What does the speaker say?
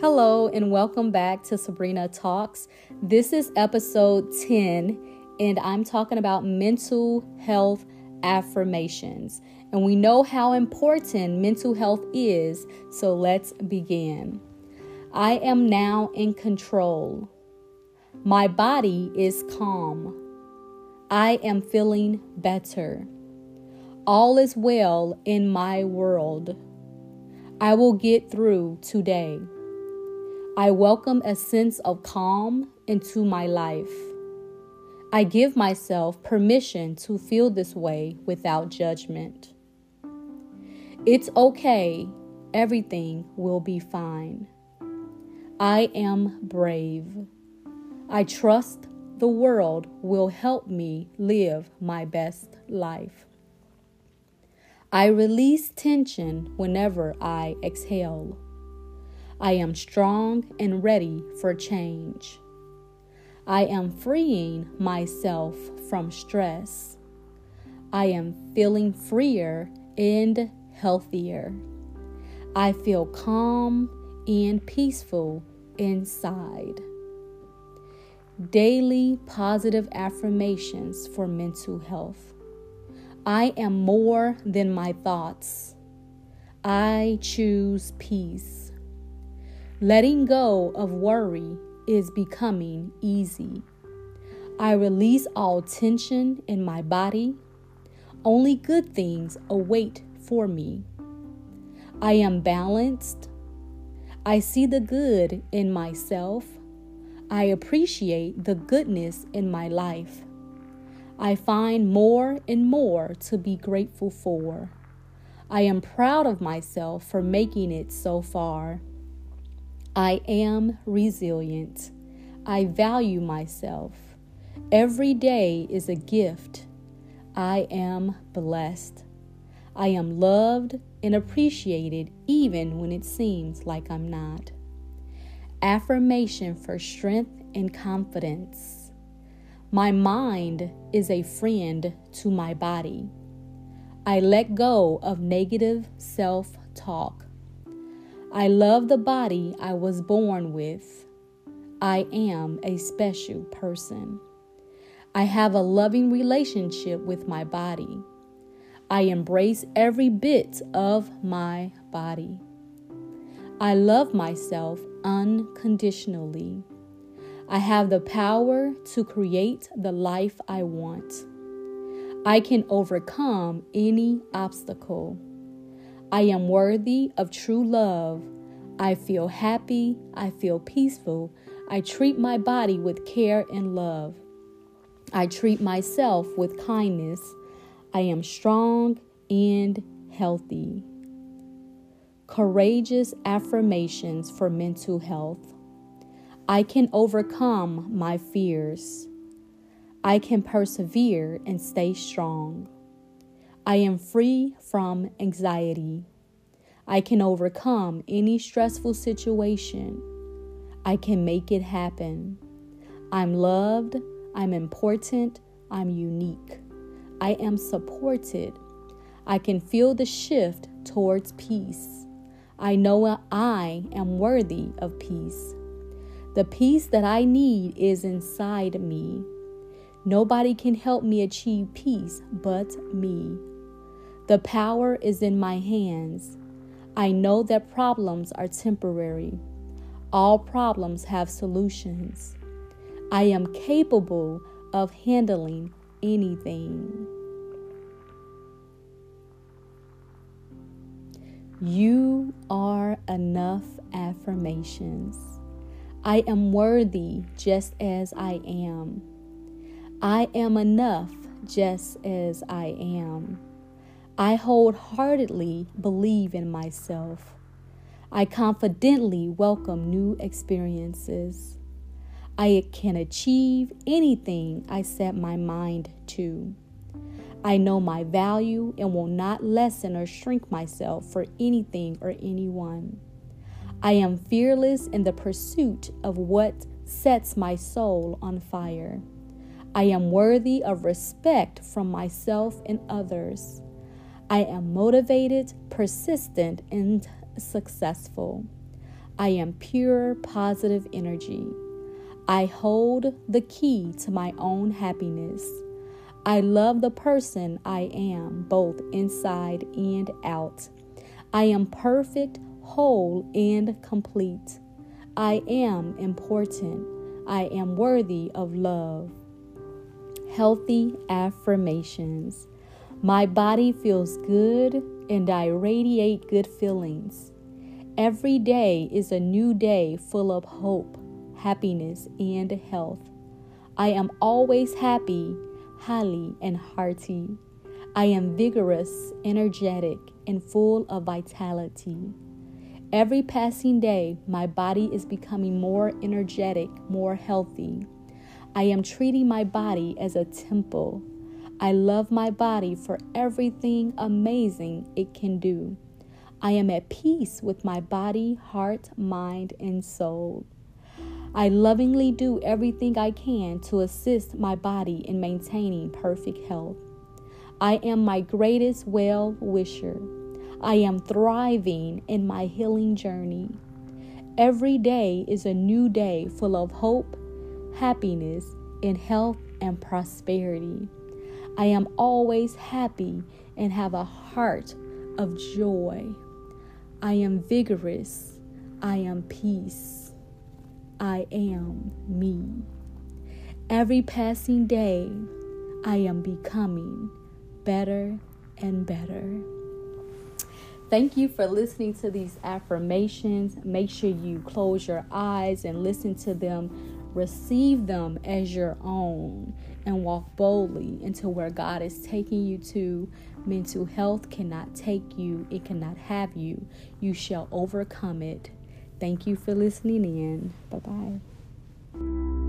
Hello, and welcome back to Sabrina Talks. This is episode 10, and I'm talking about mental health affirmations. And we know how important mental health is, so let's begin. I am now in control. My body is calm. I am feeling better. All is well in my world. I will get through today. I welcome a sense of calm into my life. I give myself permission to feel this way without judgment. It's okay, everything will be fine. I am brave. I trust the world will help me live my best life. I release tension whenever I exhale. I am strong and ready for change. I am freeing myself from stress. I am feeling freer and healthier. I feel calm and peaceful inside. Daily positive affirmations for mental health. I am more than my thoughts. I choose peace. Letting go of worry is becoming easy. I release all tension in my body. Only good things await for me. I am balanced. I see the good in myself. I appreciate the goodness in my life. I find more and more to be grateful for. I am proud of myself for making it so far. I am resilient. I value myself. Every day is a gift. I am blessed. I am loved and appreciated even when it seems like I'm not. Affirmation for strength and confidence. My mind is a friend to my body. I let go of negative self talk. I love the body I was born with. I am a special person. I have a loving relationship with my body. I embrace every bit of my body. I love myself unconditionally. I have the power to create the life I want. I can overcome any obstacle. I am worthy of true love. I feel happy. I feel peaceful. I treat my body with care and love. I treat myself with kindness. I am strong and healthy. Courageous affirmations for mental health. I can overcome my fears. I can persevere and stay strong. I am free from anxiety. I can overcome any stressful situation. I can make it happen. I'm loved. I'm important. I'm unique. I am supported. I can feel the shift towards peace. I know I am worthy of peace. The peace that I need is inside me. Nobody can help me achieve peace but me. The power is in my hands. I know that problems are temporary. All problems have solutions. I am capable of handling anything. You are enough affirmations. I am worthy just as I am. I am enough just as I am. I wholeheartedly believe in myself. I confidently welcome new experiences. I can achieve anything I set my mind to. I know my value and will not lessen or shrink myself for anything or anyone. I am fearless in the pursuit of what sets my soul on fire. I am worthy of respect from myself and others. I am motivated, persistent, and successful. I am pure positive energy. I hold the key to my own happiness. I love the person I am, both inside and out. I am perfect, whole, and complete. I am important. I am worthy of love. Healthy affirmations. My body feels good and I radiate good feelings. Every day is a new day full of hope, happiness, and health. I am always happy, happy, and hearty. I am vigorous, energetic, and full of vitality. Every passing day, my body is becoming more energetic, more healthy. I am treating my body as a temple. I love my body for everything amazing it can do. I am at peace with my body, heart, mind, and soul. I lovingly do everything I can to assist my body in maintaining perfect health. I am my greatest well wisher. I am thriving in my healing journey. Every day is a new day full of hope, happiness, and health and prosperity. I am always happy and have a heart of joy. I am vigorous. I am peace. I am me. Every passing day, I am becoming better and better. Thank you for listening to these affirmations. Make sure you close your eyes and listen to them. Receive them as your own and walk boldly into where God is taking you to. Mental health cannot take you, it cannot have you. You shall overcome it. Thank you for listening in. Bye bye.